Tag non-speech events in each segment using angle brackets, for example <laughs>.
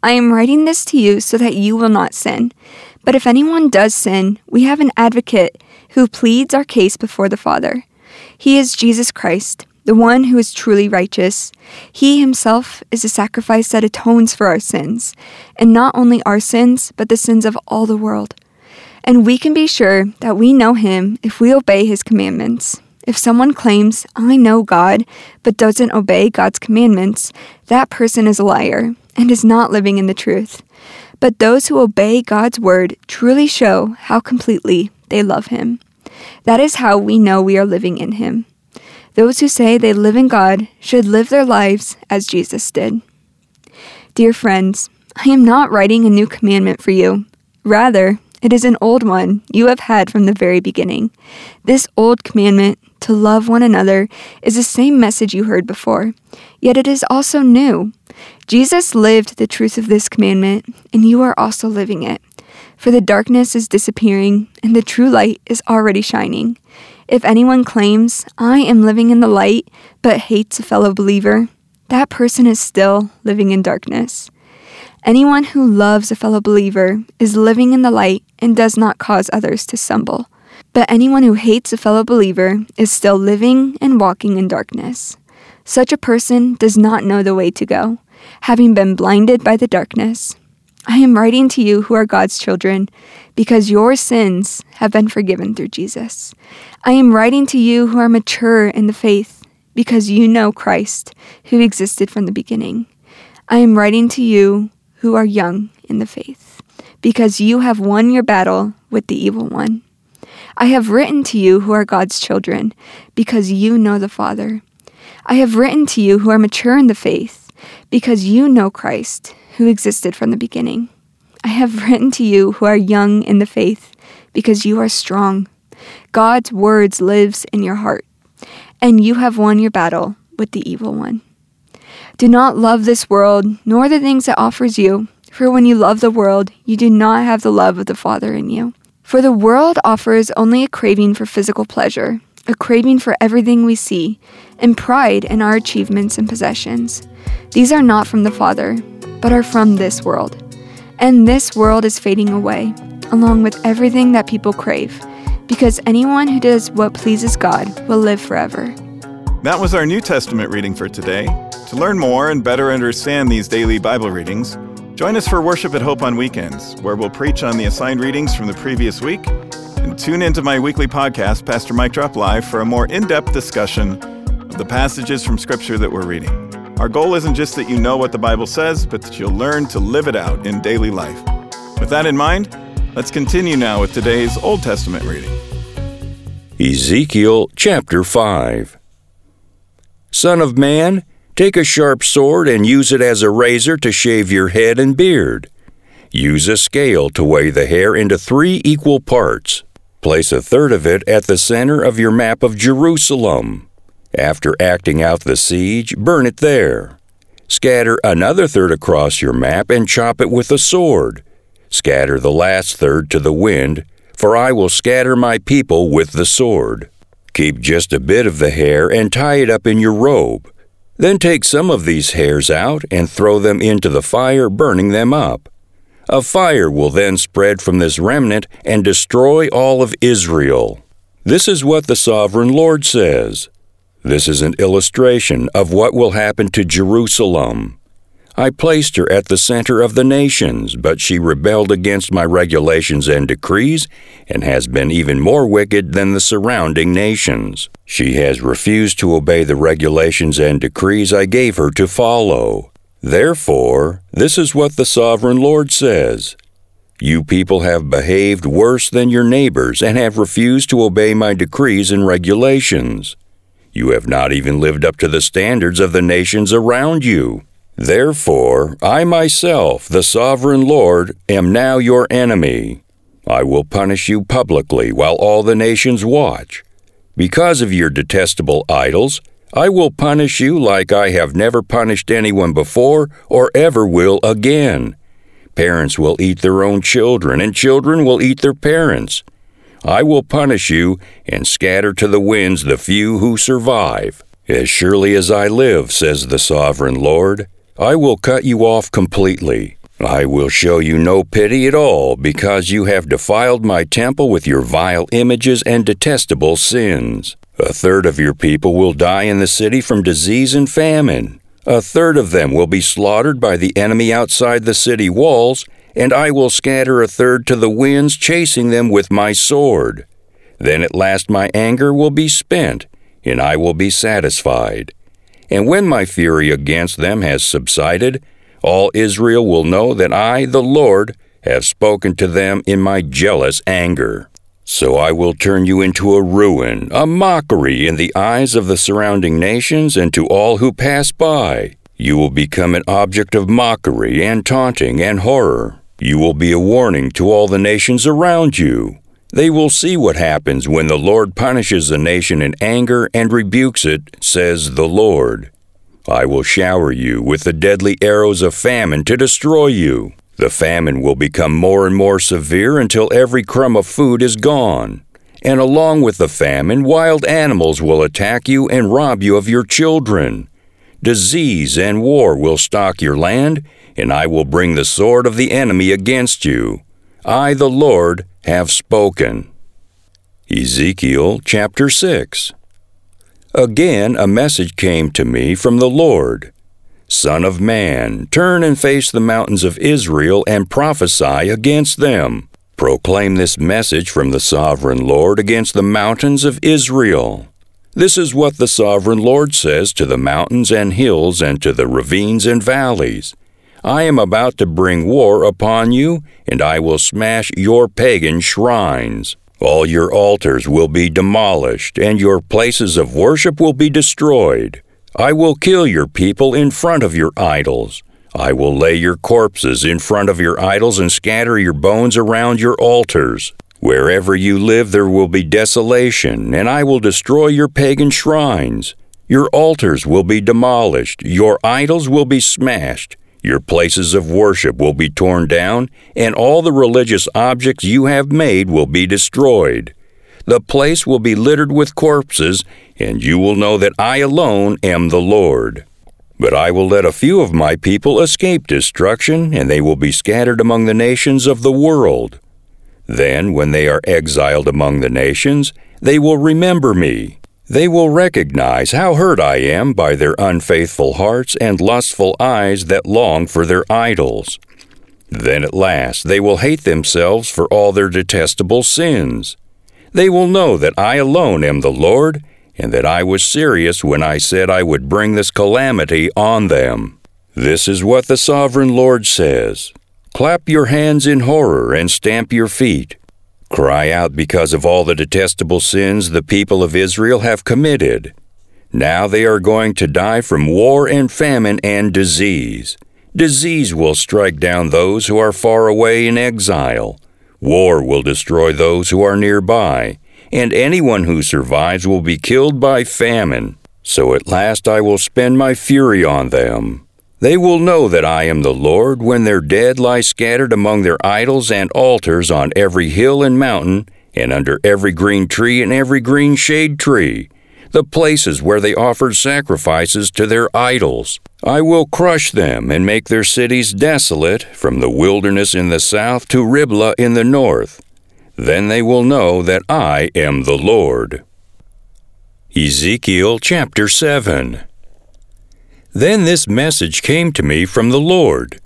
I am writing this to you so that you will not sin. But if anyone does sin, we have an advocate who pleads our case before the Father. He is Jesus Christ, the one who is truly righteous. He himself is a sacrifice that atones for our sins, and not only our sins, but the sins of all the world. And we can be sure that we know him if we obey his commandments. If someone claims, I know God, but doesn't obey God's commandments, that person is a liar and is not living in the truth. But those who obey God's word truly show how completely they love him. That is how we know we are living in him. Those who say they live in God should live their lives as Jesus did. Dear friends, I am not writing a new commandment for you. Rather, it is an old one you have had from the very beginning. This old commandment, to love one another, is the same message you heard before, yet it is also new. Jesus lived the truth of this commandment, and you are also living it. For the darkness is disappearing, and the true light is already shining. If anyone claims, I am living in the light, but hates a fellow believer, that person is still living in darkness. Anyone who loves a fellow believer is living in the light and does not cause others to stumble. But anyone who hates a fellow believer is still living and walking in darkness. Such a person does not know the way to go, having been blinded by the darkness. I am writing to you who are God's children, because your sins have been forgiven through Jesus. I am writing to you who are mature in the faith, because you know Christ, who existed from the beginning. I am writing to you who are young in the faith, because you have won your battle with the evil one. I have written to you who are God's children, because you know the Father. I have written to you who are mature in the faith, because you know Christ, who existed from the beginning. I have <laughs> written to you who are young in the faith, because you are strong. God's words lives in your heart, and you have won your battle with the evil one. Do not love this world, nor the things it offers you, for when you love the world, you do not have the love of the Father in you. For the world offers only a craving for physical pleasure, a craving for everything we see, and pride in our achievements and possessions. These are not from the Father, but are from this world. And this world is fading away, along with everything that people crave, because anyone who does what pleases God will live forever. That was our New Testament reading for today. To learn more and better understand these daily Bible readings, join us for worship at Hope on weekends, where we'll preach on the assigned readings from the previous week. And tune into my weekly podcast, Pastor Mike Drop Live, for a more in depth discussion of the passages from Scripture that we're reading. Our goal isn't just that you know what the Bible says, but that you'll learn to live it out in daily life. With that in mind, let's continue now with today's Old Testament reading. Ezekiel chapter 5. Son of man, take a sharp sword and use it as a razor to shave your head and beard. Use a scale to weigh the hair into three equal parts. Place a third of it at the center of your map of Jerusalem. After acting out the siege, burn it there. Scatter another third across your map and chop it with a sword. Scatter the last third to the wind, for I will scatter my people with the sword. Keep just a bit of the hair and tie it up in your robe. Then take some of these hairs out and throw them into the fire, burning them up. A fire will then spread from this remnant and destroy all of Israel. This is what the sovereign Lord says. This is an illustration of what will happen to Jerusalem. I placed her at the center of the nations, but she rebelled against my regulations and decrees, and has been even more wicked than the surrounding nations. She has refused to obey the regulations and decrees I gave her to follow. Therefore, this is what the sovereign Lord says. You people have behaved worse than your neighbors and have refused to obey my decrees and regulations. You have not even lived up to the standards of the nations around you. Therefore, I myself, the sovereign Lord, am now your enemy. I will punish you publicly while all the nations watch. Because of your detestable idols, I will punish you like I have never punished anyone before or ever will again. Parents will eat their own children, and children will eat their parents. I will punish you and scatter to the winds the few who survive. As surely as I live, says the sovereign Lord, I will cut you off completely. I will show you no pity at all, because you have defiled my temple with your vile images and detestable sins. A third of your people will die in the city from disease and famine. A third of them will be slaughtered by the enemy outside the city walls, and I will scatter a third to the winds, chasing them with my sword. Then at last my anger will be spent, and I will be satisfied. And when my fury against them has subsided, all Israel will know that I, the Lord, have spoken to them in my jealous anger. So I will turn you into a ruin, a mockery in the eyes of the surrounding nations and to all who pass by. You will become an object of mockery and taunting and horror. You will be a warning to all the nations around you. They will see what happens when the Lord punishes a nation in anger and rebukes it, says the Lord. I will shower you with the deadly arrows of famine to destroy you. The famine will become more and more severe until every crumb of food is gone. And along with the famine, wild animals will attack you and rob you of your children. Disease and war will stalk your land, and I will bring the sword of the enemy against you. I, the Lord, have spoken. Ezekiel chapter 6. Again, a message came to me from the Lord. Son of man, turn and face the mountains of Israel and prophesy against them. Proclaim this message from the sovereign Lord against the mountains of Israel. This is what the sovereign Lord says to the mountains and hills and to the ravines and valleys. I am about to bring war upon you, and I will smash your pagan shrines. All your altars will be demolished, and your places of worship will be destroyed. I will kill your people in front of your idols. I will lay your corpses in front of your idols and scatter your bones around your altars. Wherever you live, there will be desolation, and I will destroy your pagan shrines. Your altars will be demolished, your idols will be smashed, your places of worship will be torn down, and all the religious objects you have made will be destroyed. The place will be littered with corpses, and you will know that I alone am the Lord. But I will let a few of my people escape destruction, and they will be scattered among the nations of the world. Then, when they are exiled among the nations, they will remember me. They will recognize how hurt I am by their unfaithful hearts and lustful eyes that long for their idols. Then at last they will hate themselves for all their detestable sins. They will know that I alone am the Lord, and that I was serious when I said I would bring this calamity on them. This is what the sovereign Lord says Clap your hands in horror and stamp your feet. Cry out because of all the detestable sins the people of Israel have committed. Now they are going to die from war and famine and disease. Disease will strike down those who are far away in exile. War will destroy those who are nearby, and anyone who survives will be killed by famine. So at last I will spend my fury on them. They will know that I am the Lord when their dead lie scattered among their idols and altars on every hill and mountain, and under every green tree and every green shade tree, the places where they offered sacrifices to their idols. I will crush them and make their cities desolate, from the wilderness in the south to Riblah in the north. Then they will know that I am the Lord. Ezekiel chapter 7 Then this message came to me from the Lord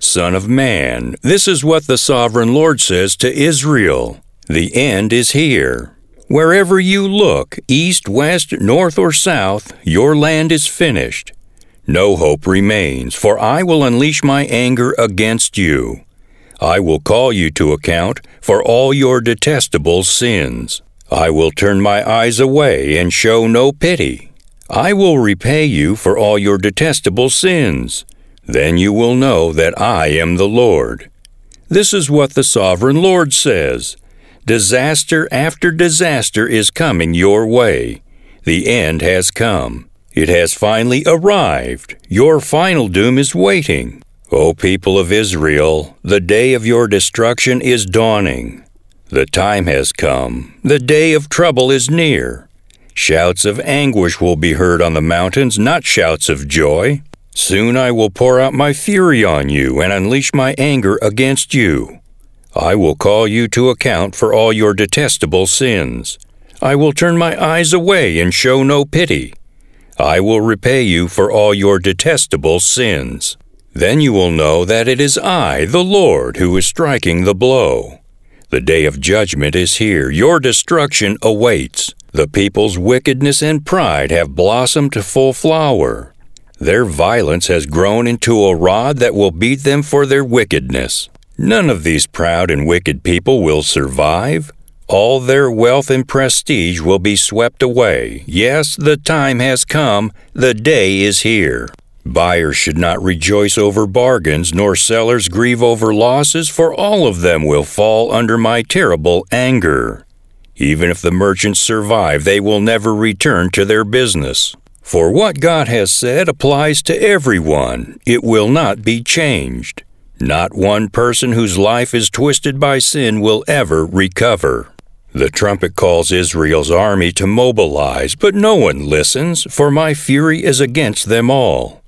Son of man, this is what the sovereign Lord says to Israel The end is here. Wherever you look, east, west, north, or south, your land is finished. No hope remains, for I will unleash my anger against you. I will call you to account for all your detestable sins. I will turn my eyes away and show no pity. I will repay you for all your detestable sins. Then you will know that I am the Lord. This is what the sovereign Lord says Disaster after disaster is coming your way. The end has come. It has finally arrived. Your final doom is waiting. O people of Israel, the day of your destruction is dawning. The time has come. The day of trouble is near. Shouts of anguish will be heard on the mountains, not shouts of joy. Soon I will pour out my fury on you and unleash my anger against you. I will call you to account for all your detestable sins. I will turn my eyes away and show no pity. I will repay you for all your detestable sins. Then you will know that it is I, the Lord, who is striking the blow. The day of judgment is here. Your destruction awaits. The people's wickedness and pride have blossomed to full flower. Their violence has grown into a rod that will beat them for their wickedness. None of these proud and wicked people will survive. All their wealth and prestige will be swept away. Yes, the time has come. The day is here. Buyers should not rejoice over bargains, nor sellers grieve over losses, for all of them will fall under my terrible anger. Even if the merchants survive, they will never return to their business. For what God has said applies to everyone. It will not be changed. Not one person whose life is twisted by sin will ever recover. The trumpet calls Israel's army to mobilize, but no one listens, for my fury is against them all.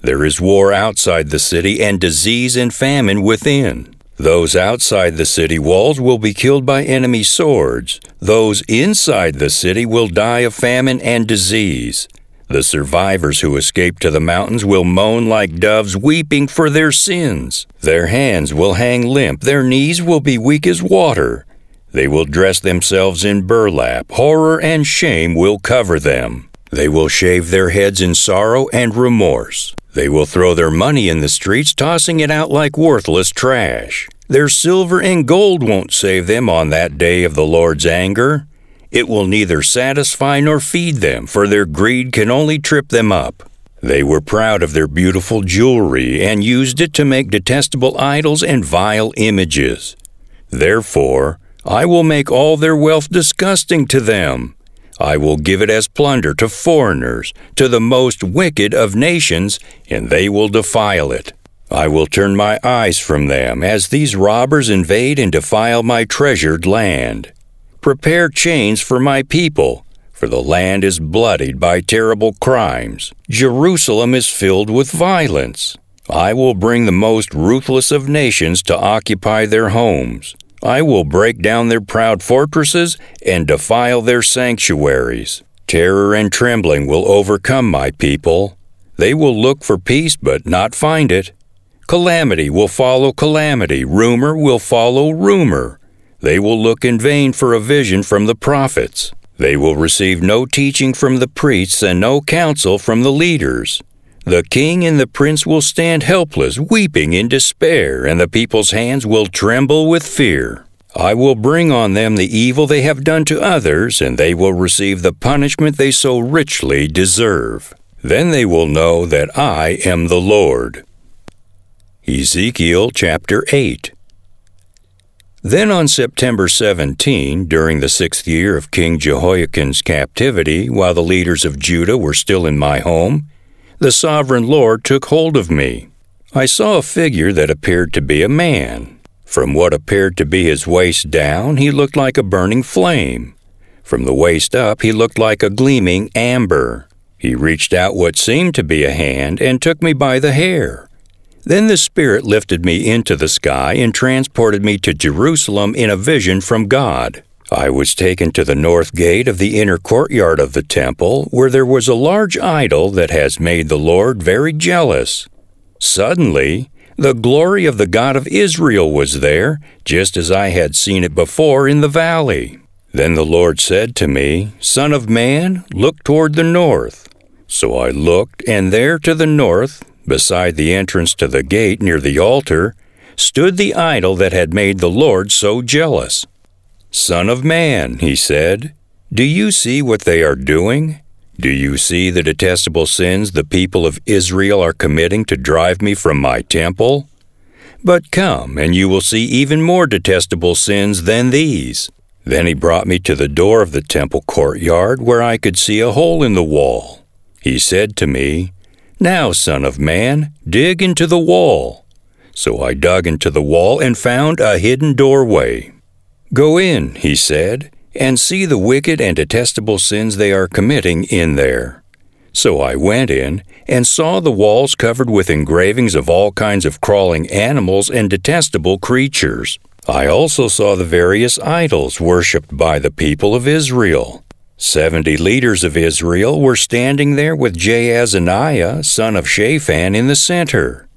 There is war outside the city and disease and famine within. Those outside the city walls will be killed by enemy swords. Those inside the city will die of famine and disease. The survivors who escape to the mountains will moan like doves, weeping for their sins. Their hands will hang limp, their knees will be weak as water. They will dress themselves in burlap, horror and shame will cover them. They will shave their heads in sorrow and remorse. They will throw their money in the streets, tossing it out like worthless trash. Their silver and gold won't save them on that day of the Lord's anger. It will neither satisfy nor feed them, for their greed can only trip them up. They were proud of their beautiful jewelry and used it to make detestable idols and vile images. Therefore, I will make all their wealth disgusting to them. I will give it as plunder to foreigners, to the most wicked of nations, and they will defile it. I will turn my eyes from them as these robbers invade and defile my treasured land. Prepare chains for my people, for the land is bloodied by terrible crimes. Jerusalem is filled with violence. I will bring the most ruthless of nations to occupy their homes. I will break down their proud fortresses and defile their sanctuaries. Terror and trembling will overcome my people. They will look for peace but not find it. Calamity will follow calamity, rumor will follow rumor. They will look in vain for a vision from the prophets. They will receive no teaching from the priests and no counsel from the leaders. The king and the prince will stand helpless, weeping in despair, and the people's hands will tremble with fear. I will bring on them the evil they have done to others, and they will receive the punishment they so richly deserve. Then they will know that I am the Lord. Ezekiel chapter 8 then on September 17, during the sixth year of King Jehoiachin's captivity, while the leaders of Judah were still in my home, the sovereign Lord took hold of me. I saw a figure that appeared to be a man. From what appeared to be his waist down, he looked like a burning flame. From the waist up, he looked like a gleaming amber. He reached out what seemed to be a hand and took me by the hair. Then the Spirit lifted me into the sky and transported me to Jerusalem in a vision from God. I was taken to the north gate of the inner courtyard of the temple, where there was a large idol that has made the Lord very jealous. Suddenly, the glory of the God of Israel was there, just as I had seen it before in the valley. Then the Lord said to me, Son of man, look toward the north. So I looked, and there to the north, Beside the entrance to the gate near the altar stood the idol that had made the Lord so jealous. Son of man, he said, do you see what they are doing? Do you see the detestable sins the people of Israel are committing to drive me from my temple? But come, and you will see even more detestable sins than these. Then he brought me to the door of the temple courtyard, where I could see a hole in the wall. He said to me, Now, son of man, dig into the wall. So I dug into the wall and found a hidden doorway. Go in, he said, and see the wicked and detestable sins they are committing in there. So I went in and saw the walls covered with engravings of all kinds of crawling animals and detestable creatures. I also saw the various idols worshipped by the people of Israel. Seventy leaders of Israel were standing there with Jaazaniah, son of Shaphan, in the center.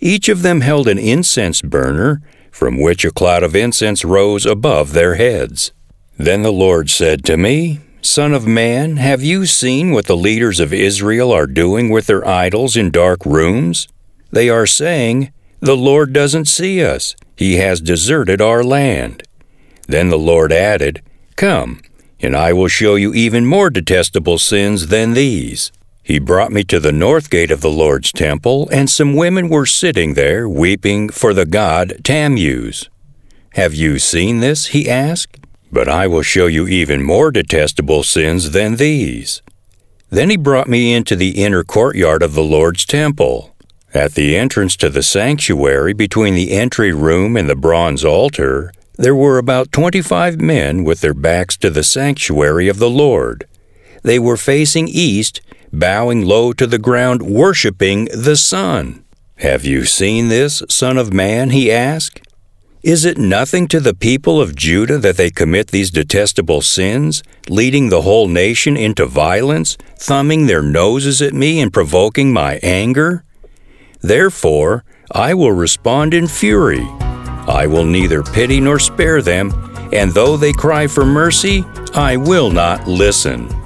Each of them held an incense burner, from which a cloud of incense rose above their heads. Then the Lord said to me, Son of man, have you seen what the leaders of Israel are doing with their idols in dark rooms? They are saying, The Lord doesn't see us. He has deserted our land. Then the Lord added, Come, and I will show you even more detestable sins than these. He brought me to the north gate of the Lord's temple, and some women were sitting there weeping for the god Tammuz. Have you seen this? he asked. But I will show you even more detestable sins than these. Then he brought me into the inner courtyard of the Lord's temple. At the entrance to the sanctuary between the entry room and the bronze altar, there were about twenty five men with their backs to the sanctuary of the Lord. They were facing east, bowing low to the ground, worshiping the sun. Have you seen this, Son of Man? he asked. Is it nothing to the people of Judah that they commit these detestable sins, leading the whole nation into violence, thumbing their noses at me and provoking my anger? Therefore, I will respond in fury. I will neither pity nor spare them, and though they cry for mercy, I will not listen.